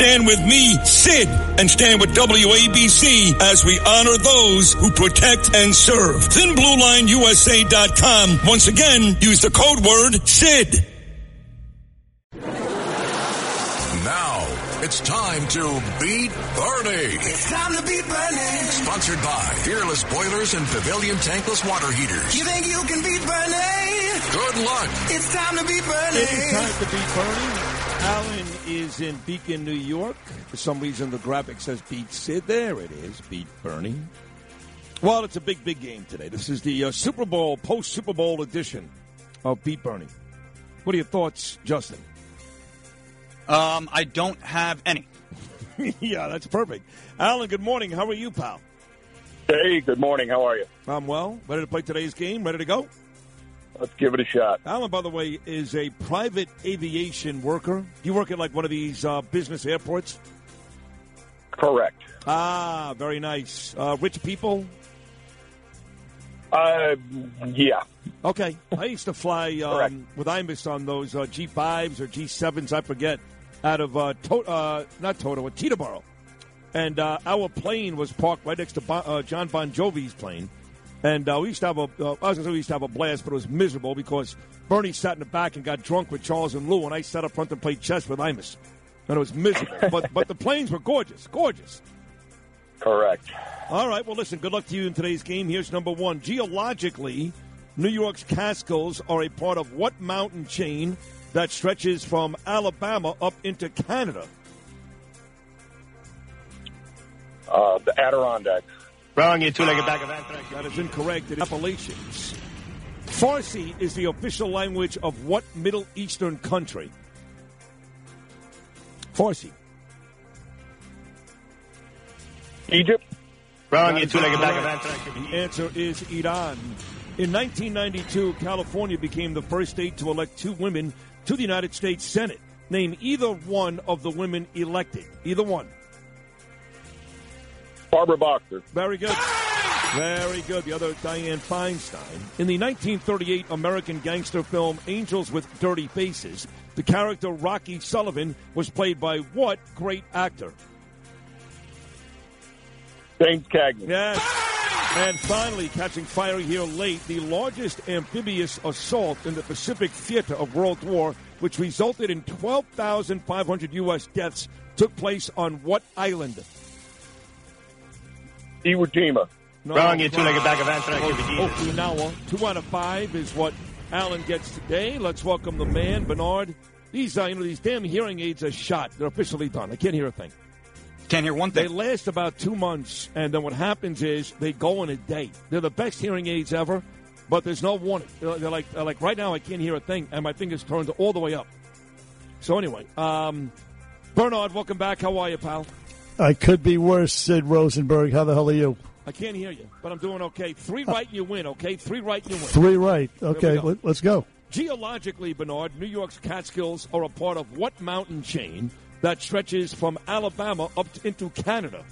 Stand with me, Sid, and stand with WABC as we honor those who protect and serve. ThinBlueLineUSA.com. Once again, use the code word SID. Now it's time to beat Bernie. It's time to beat Bernie. Sponsored by Fearless Boilers and Pavilion Tankless Water Heaters. You think you can beat Bernie? Good luck. It's time to beat Bernie. It is time to beat Bernie. Alan is in Beacon, New York. For some reason, the graphic says beat Sid. There it is, beat Bernie. Well, it's a big, big game today. This is the uh, Super Bowl, post Super Bowl edition of Beat Bernie. What are your thoughts, Justin? Um, I don't have any. yeah, that's perfect. Alan, good morning. How are you, pal? Hey, good morning. How are you? I'm well. Ready to play today's game? Ready to go? Let's give it a shot. Alan, by the way, is a private aviation worker. You work at like one of these uh, business airports? Correct. Ah, very nice. Uh, rich people? Uh, yeah. Okay. I used to fly um, with Imus on those uh, G5s or G7s, I forget, out of, uh, to- uh, not Toto, Teterboro. And uh, our plane was parked right next to bon- uh, Jon Bon Jovi's plane. And uh, we used to have a, uh, I was going to say we used to have a blast, but it was miserable because Bernie sat in the back and got drunk with Charles and Lou, and I sat up front and played chess with Imus. And it was miserable. but, but the planes were gorgeous, gorgeous. Correct. All right. Well, listen. Good luck to you in today's game. Here's number one. Geologically, New York's Catskills are a part of what mountain chain that stretches from Alabama up into Canada? Uh, the Adirondacks. Wrong, you two-legged bag of anthrax. Ah, that is incorrect. It is Appalachians. Farsi is the official language of what Middle Eastern country? Farsi. Egypt. Wrong, you two-legged bag of anthrax. The answer is Iran. In 1992, California became the first state to elect two women to the United States Senate. Name either one of the women elected. Either one. Barbara Boxer. Very good. Very good. The other, Dianne Feinstein. In the 1938 American gangster film Angels with Dirty Faces, the character Rocky Sullivan was played by what great actor? James Cagney. Yes. And finally, catching fire here late, the largest amphibious assault in the Pacific theater of World War, which resulted in 12,500 U.S. deaths, took place on what island? Iwo Jima. No, Wrong, you two-legged bag of anthrax. you idiot. Okinawa. Two out of five is what Allen gets today. Let's welcome the man, Bernard. These, uh, you know, these damn hearing aids are shot. They're officially done. I can't hear a thing. Can't hear one thing. They last about two months, and then what happens is they go in a day. They're the best hearing aids ever, but there's no warning. They're, they're like, they're like right now, I can't hear a thing, and my finger's turned all the way up. So anyway, um, Bernard, welcome back. How are you, pal? I could be worse, Sid Rosenberg. How the hell are you? I can't hear you, but I'm doing okay. Three uh, right, and you win. Okay, three right, and you win. Three right. Okay, go. let, us go. Geologically, Bernard, New York's Catskills are a part of what mountain chain that stretches from Alabama up to, into Canada?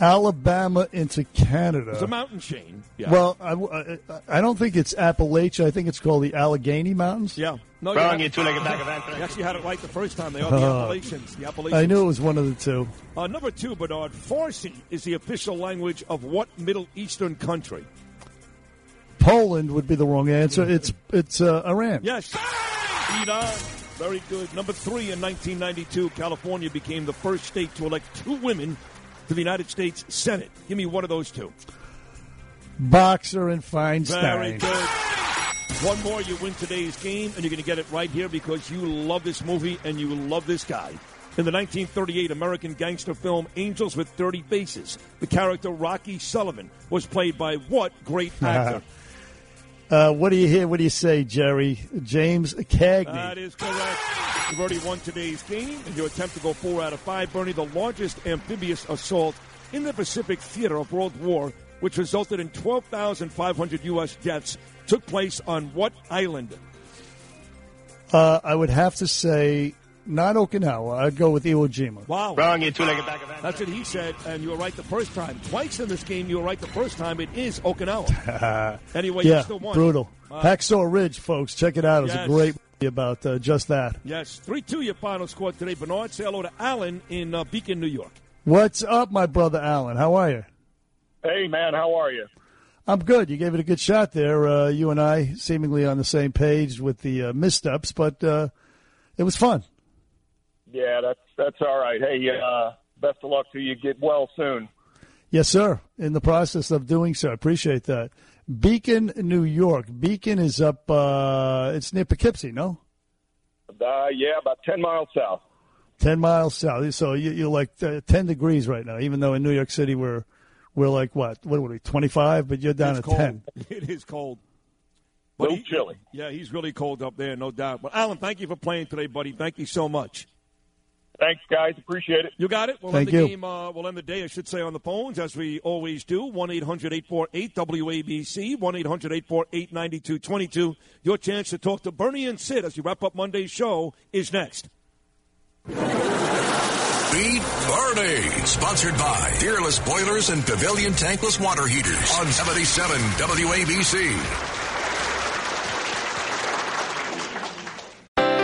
Alabama into Canada. It's a mountain chain. Yeah. Well, I, I, I don't think it's Appalachia. I think it's called the Allegheny Mountains. yeah. No, you, Wrong, had- you two-legged bag of you anthrax. actually had it right the first time. They are the Uh, Appalachians. The Appalachians. I knew it was one of the two. Uh, number two, Bernard, Farsi is the official language of what Middle Eastern country? Poland would be the wrong answer. It's it's uh, Iran. Yes. Iran. Very good. Number three, in 1992, California became the first state to elect two women to the United States Senate. Give me one of those two. Boxer and Very Feinstein. good. One more, you win today's game, and you're going to get it right here because you love this movie and you love this guy. In the 1938 American gangster film Angels with Dirty Faces, the character Rocky Sullivan was played by what great actor? Uh, what do you hear? What do you say, Jerry? James Cagney. that is correct. You've already won today's game in your attempt to go four out of five. Bernie, the largest amphibious assault in the Pacific theater of World War, which resulted in 12,500 U.S. deaths, took place on what island? Uh, I would have to say not Okinawa. I'd go with Iwo Jima. Wow. Wrong, you two-legged bag of That's what he said, and you were right the first time. Twice in this game, you were right the first time. It is Okinawa. anyway, you yeah, still won. brutal. Uh, Hacksaw Ridge, folks. Check it out. It's Yes. a great movie about uh, just that. Yes, 3 2 your final score today. Bernard, say hello to Alan in uh, Beacon, New York. What's up, my brother Alan? How are you? Hey, man, how are you? I'm good. You gave it a good shot there. Uh, you and I seemingly on the same page with the uh, missteps, but uh, it was fun. Yeah, that's that's all right. Hey, uh, best of luck to you. Get well soon. Yes, sir. In the process of doing so. I appreciate that. Beacon, New York. Beacon is up. Uh, it's near Poughkeepsie, no? Uh, yeah, about ten miles south. Ten miles south. So you, you're like uh, ten degrees right now. Even though in New York City we're we're like what? What are we? Twenty five, but you're down it's at cold. ten. It is cold. A little chilly. Yeah, he's really cold up there, no doubt. But Alan, thank you for playing today, buddy. Thank you so much. Thanks, guys. Appreciate it. You got it. We'll Thank end the you. game. Uh, we'll end the day, I should say, on the phones as we always do. One eight hundred eight four eight WABC. One eight hundred eight four eight ninety two twenty two. Your chance to talk to Bernie and Sid as you wrap up Monday's show is next. Beat Bernie. Sponsored by Fearless Boilers and Pavilion Tankless Water Heaters on 77 WABC.